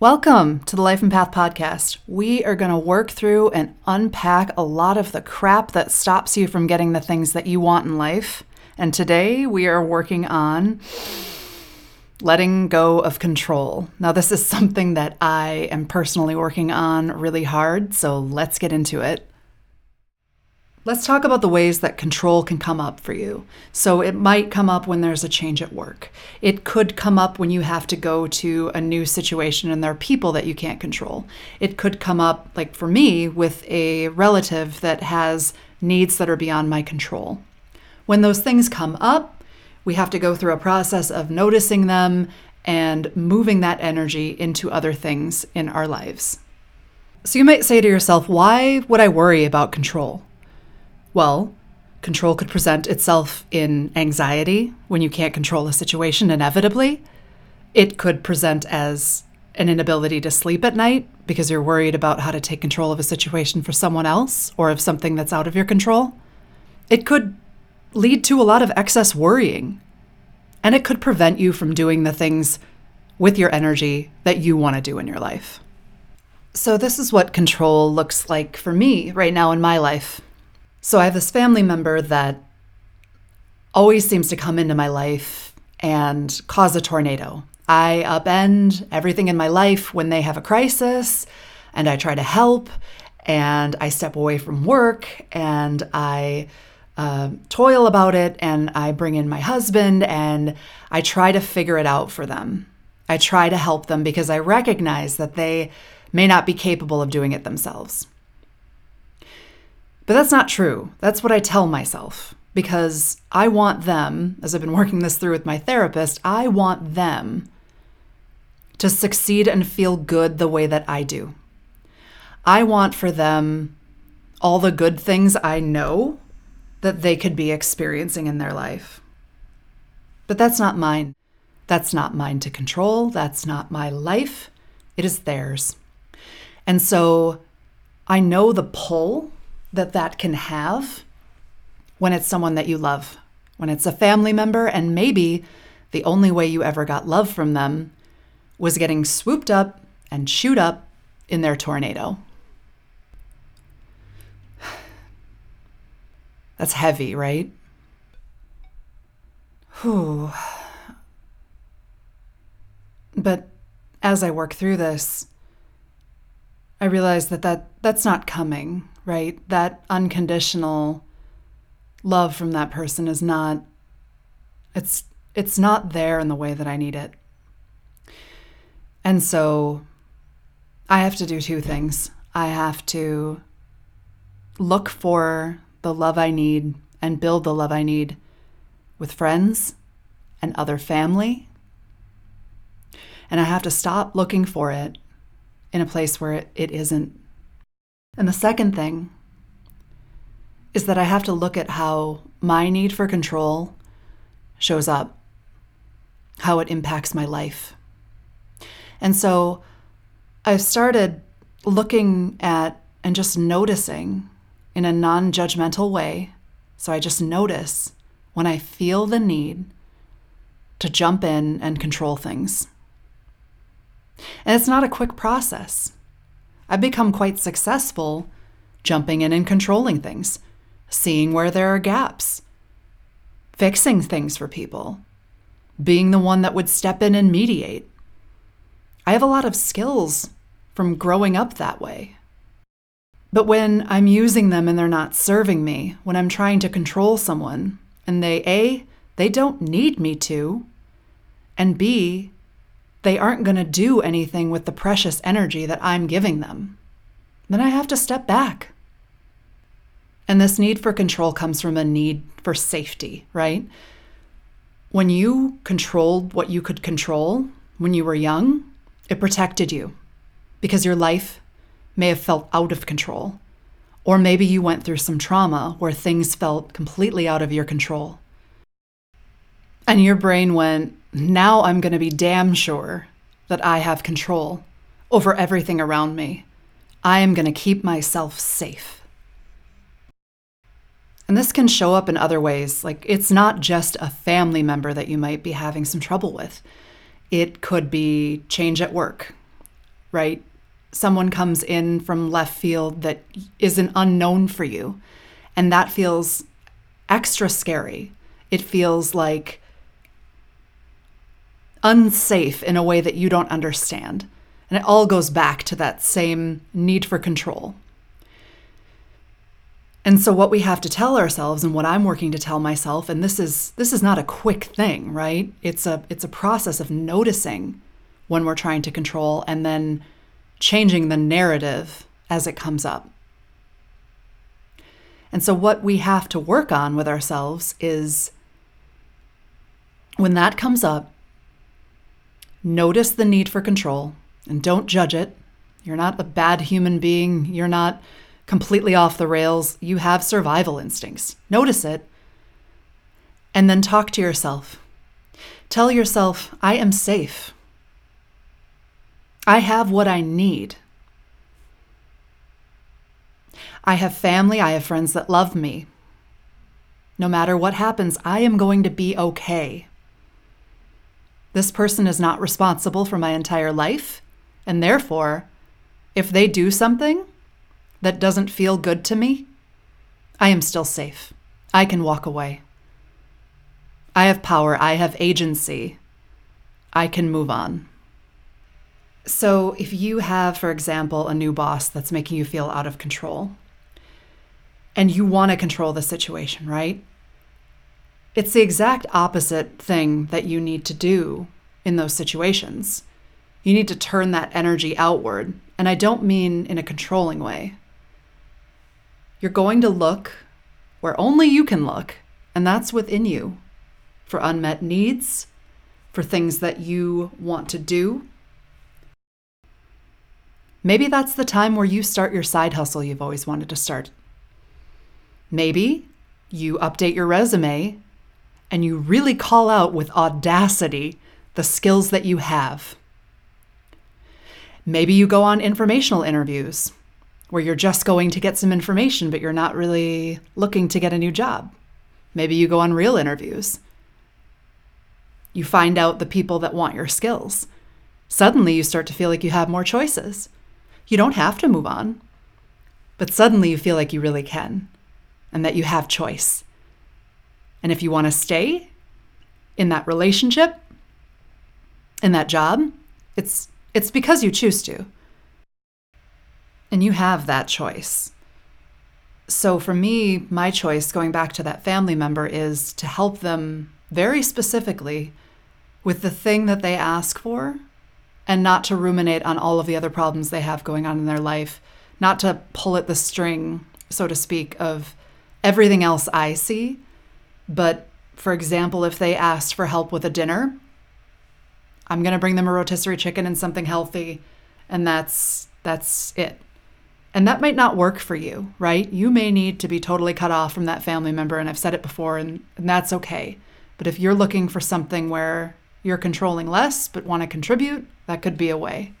Welcome to the Life and Path podcast. We are going to work through and unpack a lot of the crap that stops you from getting the things that you want in life. And today we are working on letting go of control. Now, this is something that I am personally working on really hard, so let's get into it. Let's talk about the ways that control can come up for you. So, it might come up when there's a change at work. It could come up when you have to go to a new situation and there are people that you can't control. It could come up, like for me, with a relative that has needs that are beyond my control. When those things come up, we have to go through a process of noticing them and moving that energy into other things in our lives. So, you might say to yourself, why would I worry about control? Well, control could present itself in anxiety when you can't control a situation inevitably. It could present as an inability to sleep at night because you're worried about how to take control of a situation for someone else or of something that's out of your control. It could lead to a lot of excess worrying. And it could prevent you from doing the things with your energy that you want to do in your life. So, this is what control looks like for me right now in my life. So I have this family member that always seems to come into my life and cause a tornado. I upend everything in my life when they have a crisis, and I try to help, and I step away from work, and I uh, toil about it, and I bring in my husband, and I try to figure it out for them. I try to help them because I recognize that they may not be capable of doing it themselves. But that's not true. That's what I tell myself because I want them, as I've been working this through with my therapist, I want them to succeed and feel good the way that I do. I want for them all the good things I know that they could be experiencing in their life. But that's not mine. That's not mine to control. That's not my life. It is theirs. And so I know the pull that that can have when it's someone that you love, when it's a family member, and maybe the only way you ever got love from them was getting swooped up and chewed up in their tornado. That's heavy, right? Whew. But as I work through this, I realize that, that that's not coming right? That unconditional love from that person is not it's it's not there in the way that I need it. And so I have to do two things. I have to look for the love I need and build the love I need with friends and other family. And I have to stop looking for it in a place where it, it isn't and the second thing is that I have to look at how my need for control shows up, how it impacts my life. And so I've started looking at and just noticing in a non judgmental way. So I just notice when I feel the need to jump in and control things. And it's not a quick process. I've become quite successful jumping in and controlling things, seeing where there are gaps, fixing things for people, being the one that would step in and mediate. I have a lot of skills from growing up that way. But when I'm using them and they're not serving me, when I'm trying to control someone and they A, they don't need me to, and B, they aren't going to do anything with the precious energy that I'm giving them. Then I have to step back. And this need for control comes from a need for safety, right? When you controlled what you could control when you were young, it protected you because your life may have felt out of control. Or maybe you went through some trauma where things felt completely out of your control. And your brain went, now I'm going to be damn sure that I have control over everything around me. I am going to keep myself safe. And this can show up in other ways. Like it's not just a family member that you might be having some trouble with, it could be change at work. right? Someone comes in from left field that is an unknown for you, and that feels extra scary. It feels like unsafe in a way that you don't understand. And it all goes back to that same need for control. And so what we have to tell ourselves and what I'm working to tell myself and this is this is not a quick thing, right? It's a it's a process of noticing when we're trying to control and then changing the narrative as it comes up. And so what we have to work on with ourselves is when that comes up, notice the need for control and don't judge it. You're not a bad human being. You're not completely off the rails. You have survival instincts. Notice it. And then talk to yourself. Tell yourself, I am safe. I have what I need. I have family, I have friends that love me. No matter what happens, I am going to be okay. This person is not responsible for my entire life, and therefore, if they do something, that doesn't feel good to me, I am still safe. I can walk away. I have power. I have agency. I can move on. So, if you have, for example, a new boss that's making you feel out of control, and you want to control the situation, right? It's the exact opposite thing that you need to do in those situations. You need to turn that energy outward. And I don't mean in a controlling way. You're going to look where only you can look, and that's within you for unmet needs, for things that you want to do. Maybe that's the time where you start your side hustle you've always wanted to start. Maybe you update your resume and you really call out with audacity the skills that you have. Maybe you go on informational interviews where you're just going to get some information, but you're not really looking to get a new job. Maybe you go on real interviews. You find out the people that want your skills. Suddenly, you start to feel like you have more choices. You don't have to move on, but suddenly you feel like you really can and that you have choice. And if you want to stay in that relationship, in that job, it's it's because you choose to. And you have that choice. So for me, my choice, going back to that family member, is to help them very specifically with the thing that they ask for and not to ruminate on all of the other problems they have going on in their life, not to pull at the string, so to speak, of everything else I see. But for example, if they asked for help with a dinner, I'm going to bring them a rotisserie chicken and something healthy, and that's that's it. And that might not work for you, right? You may need to be totally cut off from that family member, and I've said it before, and, and that's okay. But if you're looking for something where you're controlling less but want to contribute, that could be a way.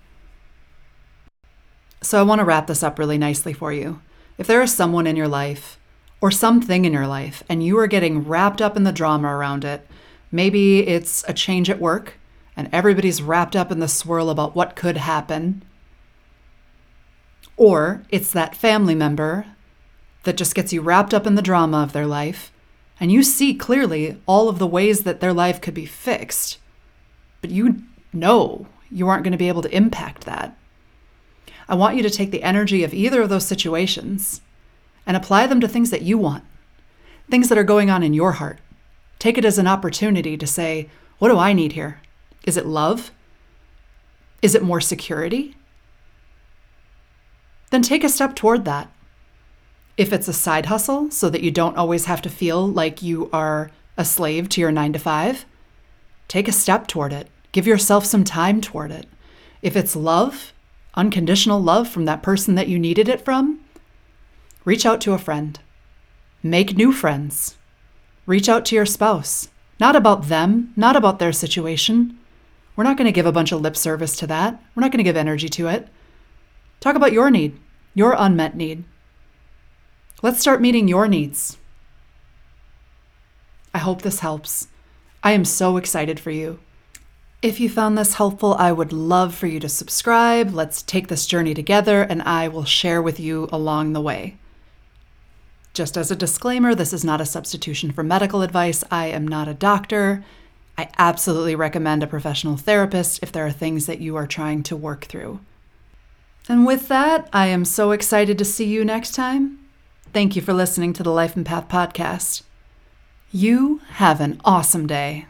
So I want to wrap this up really nicely for you. If there is someone in your life or something in your life and you are getting wrapped up in the drama around it, maybe it's a change at work and everybody's wrapped up in the swirl about what could happen, or it's that family member that just gets you wrapped up in the drama of their life and you see clearly all of the ways that their life could be fixed, but you know you aren't going to be able to impact that. I want you to take the energy of either of those situations and apply them to things that you want, things that are going on in your heart. Take it as an opportunity to say, What do I need here? Is it love? Is it more security? Then take a step toward that. If it's a side hustle so that you don't always have to feel like you are a slave to your nine to five, take a step toward it. Give yourself some time toward it. If it's love, unconditional love from that person that you needed it from, reach out to a friend. Make new friends. Reach out to your spouse. Not about them, not about their situation. We're not going to give a bunch of lip service to that. We're not going to give energy to it. Talk about your need, your unmet need. Let's start meeting your needs. I hope this helps. I am so excited for you. If you found this helpful, I would love for you to subscribe. Let's take this journey together, and I will share with you along the way. Just as a disclaimer, this is not a substitution for medical advice. I am not a doctor. I absolutely recommend a professional therapist if there are things that you are trying to work through. And with that, I am so excited to see you next time. Thank you for listening to the Life and Path podcast. You have an awesome day.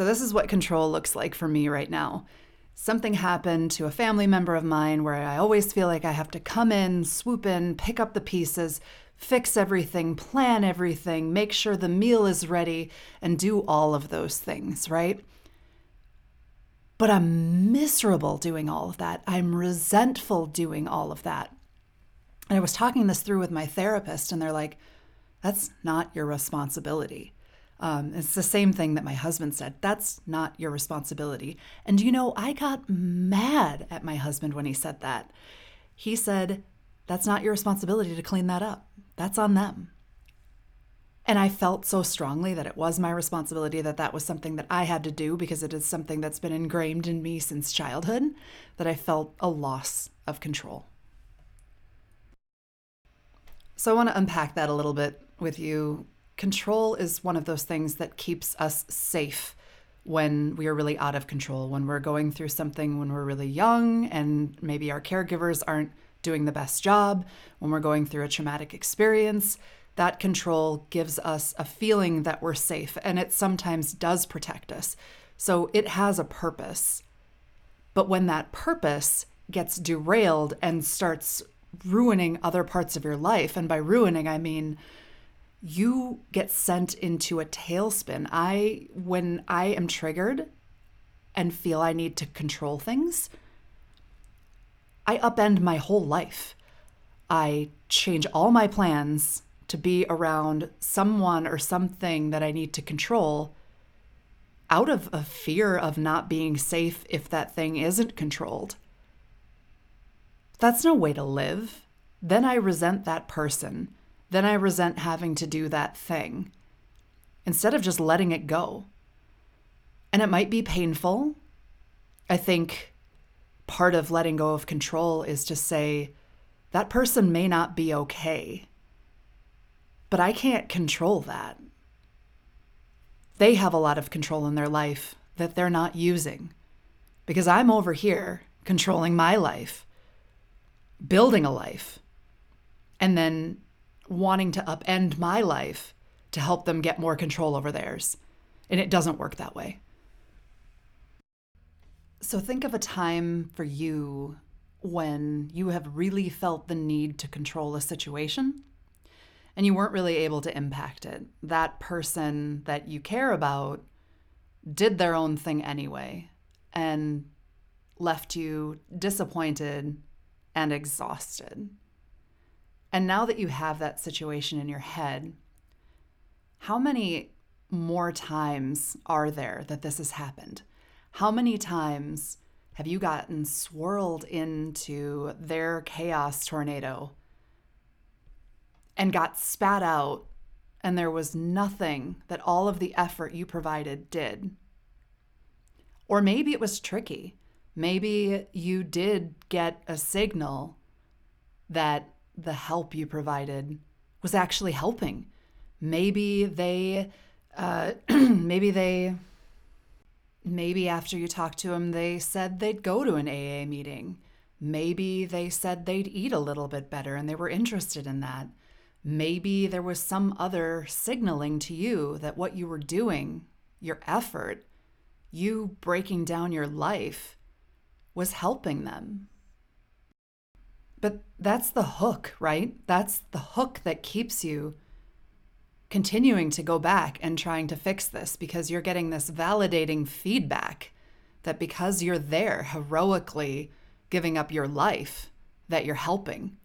So, this is what control looks like for me right now. Something happened to a family member of mine where I always feel like I have to come in, swoop in, pick up the pieces, fix everything, plan everything, make sure the meal is ready, and do all of those things, right? But I'm miserable doing all of that. I'm resentful doing all of that. And I was talking this through with my therapist, and they're like, that's not your responsibility. Um, it's the same thing that my husband said. That's not your responsibility. And you know, I got mad at my husband when he said that. He said, That's not your responsibility to clean that up. That's on them. And I felt so strongly that it was my responsibility, that that was something that I had to do because it is something that's been ingrained in me since childhood, that I felt a loss of control. So I want to unpack that a little bit with you. Control is one of those things that keeps us safe when we are really out of control, when we're going through something when we're really young and maybe our caregivers aren't doing the best job, when we're going through a traumatic experience. That control gives us a feeling that we're safe, and it sometimes does protect us. So it has a purpose. But when that purpose gets derailed and starts ruining other parts of your life, and by ruining, I mean you get sent into a tailspin. I, when I am triggered and feel I need to control things, I upend my whole life. I change all my plans to be around someone or something that I need to control out of a fear of not being safe if that thing isn't controlled. That's no way to live. Then I resent that person. Then I resent having to do that thing instead of just letting it go. And it might be painful. I think part of letting go of control is to say, that person may not be okay, but I can't control that. They have a lot of control in their life that they're not using because I'm over here controlling my life building a life and then wanting to upend my life to help them get more control over theirs. And it doesn't work that way. So think of a time for you when you have really felt the need to control a situation and you weren't really able to impact it. That person that you care about did their own thing anyway and left you disappointed and exhausted. And now that you have that situation in your head, how many more times are there that this has happened? How many times have you gotten swirled into their chaos tornado and got spat out, and there was nothing that all of the effort you provided did? Or maybe it was tricky. Maybe you did get a signal that the help you provided was actually helping. Maybe they, uh, maybe they, maybe after you talked to them, they said they'd go to an AA meeting. Maybe they said they'd eat a little bit better and they were interested in that. Maybe there was some other signaling to you that what you were doing, your effort, you breaking down your life, was helping them. But that's the hook, right? That's the hook that keeps you continuing to go back and trying to fix this because you're getting this validating feedback that because you're there heroically giving up your life, that you're helping.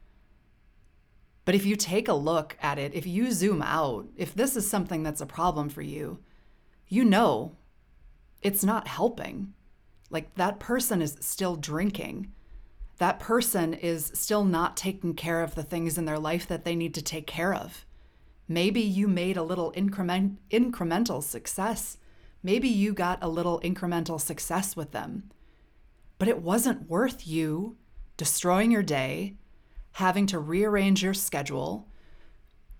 But if you take a look at it, if you zoom out, if this is something that's a problem for you, you know it's not helping. Like that person is still drinking. That person is still not taking care of the things in their life that they need to take care of. Maybe you made a little increment, incremental success. Maybe you got a little incremental success with them. But it wasn't worth you destroying your day, having to rearrange your schedule,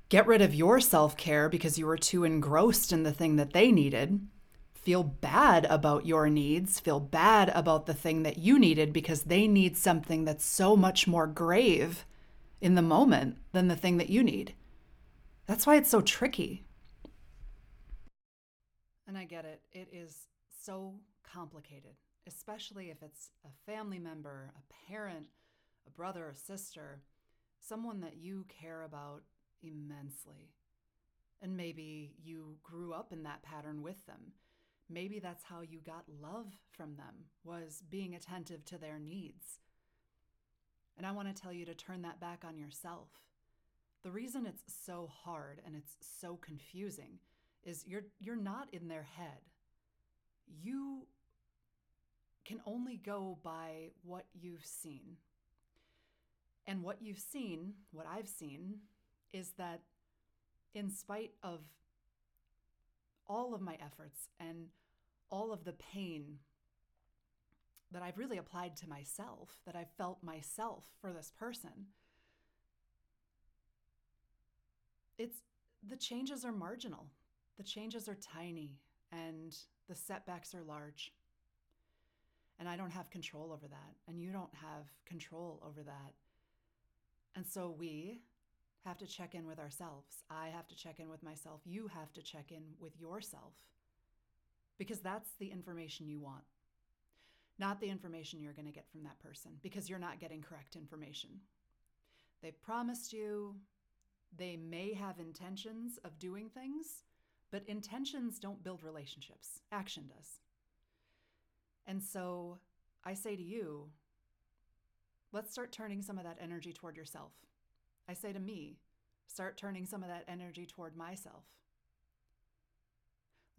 get rid of your self care because you were too engrossed in the thing that they needed, feel bad about your needs, feel bad about the thing that you needed because they need something that's so much more grave in the moment than the thing that you need. That's why it's so tricky. And I get it. It is so complicated, especially if it's a family member, a parent, a brother, a sister, someone that you care about immensely. And maybe you grew up in that pattern with them. Maybe that's how you got love from them, was being attentive to their needs. And I want to tell you to turn that back on yourself. The reason it's so hard and it's so confusing is you're you're not in their head. You can only go by what you've seen. And what you've seen, what I've seen, is that in spite of all of my efforts and all of the pain that I've really applied to myself, that I've felt myself for this person, it's the changes are marginal. The changes are tiny and the setbacks are large. And I don't have control over that. And you don't have control over that. And so we have to check in with ourselves. I have to check in with myself. You have to check in with yourself because that's the information you want, not the information you're going to get from that person because you're not getting correct information. They promised you, they may have intentions of doing things, but intentions don't build relationships, action does. And so I say to you, let's start turning some of that energy toward yourself. I say to me, start turning some of that energy toward myself.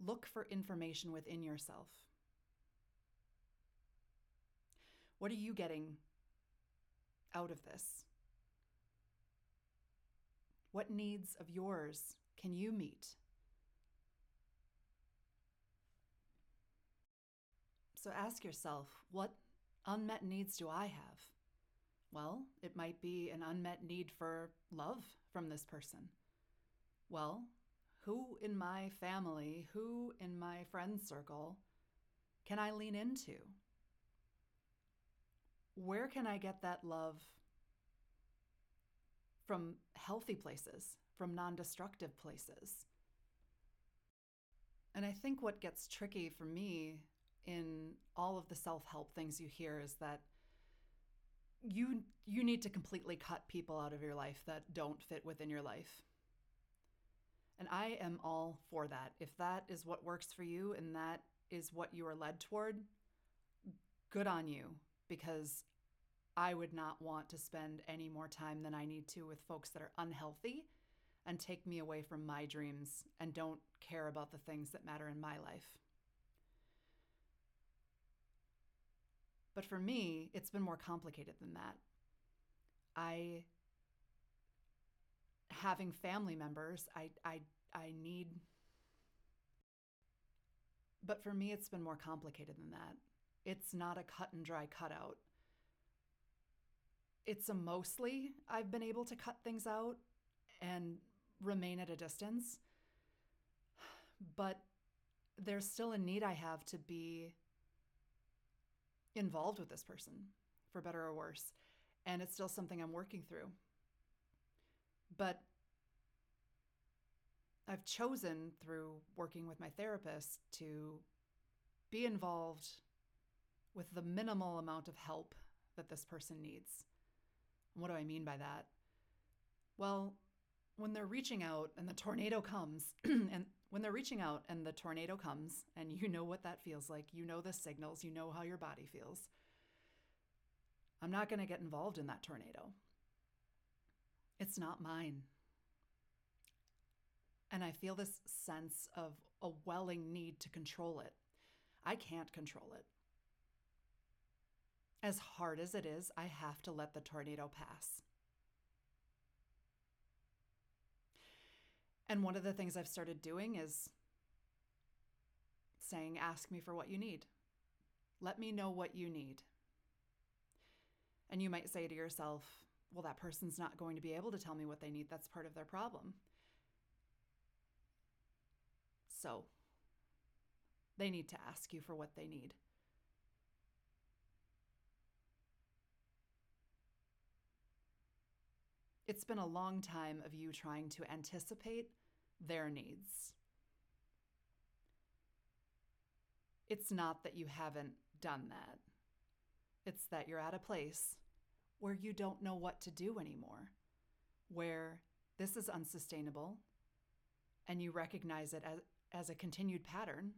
Look for information within yourself. What are you getting out of this? What needs of yours can you meet? So ask yourself what unmet needs do I have? Well, it might be an unmet need for love from this person. Well, who in my family, who in my friend circle can I lean into? Where can I get that love from healthy places, from non destructive places? And I think what gets tricky for me in all of the self help things you hear is that you you need to completely cut people out of your life that don't fit within your life. And I am all for that. If that is what works for you and that is what you are led toward, good on you because I would not want to spend any more time than I need to with folks that are unhealthy and take me away from my dreams and don't care about the things that matter in my life. But for me, it's been more complicated than that. I having family members, I I I need but for me it's been more complicated than that. It's not a cut and dry cutout. It's a mostly I've been able to cut things out and remain at a distance. But there's still a need I have to be involved with this person, for better or worse. And it's still something I'm working through. But I've chosen through working with my therapist to be involved with the minimal amount of help that this person needs. And what do I mean by that? Well, when they're reaching out and the tornado comes, and when they're reaching out and the tornado comes, and you know what that feels like, you know the signals, you know how your body feels. I'm not going to get involved in that tornado. It's not mine. And I feel this sense of a welling need to control it. I can't control it. As hard as it is, I have to let the tornado pass. And one of the things I've started doing is saying, Ask me for what you need. Let me know what you need. And you might say to yourself, Well, that person's not going to be able to tell me what they need. That's part of their problem. So, they need to ask you for what they need. It's been a long time of you trying to anticipate their needs. it's not that you haven't done that. It's that you're at a place where you don't know what to do anymore, where this is unsustainable and you recognize it as, as a continued pattern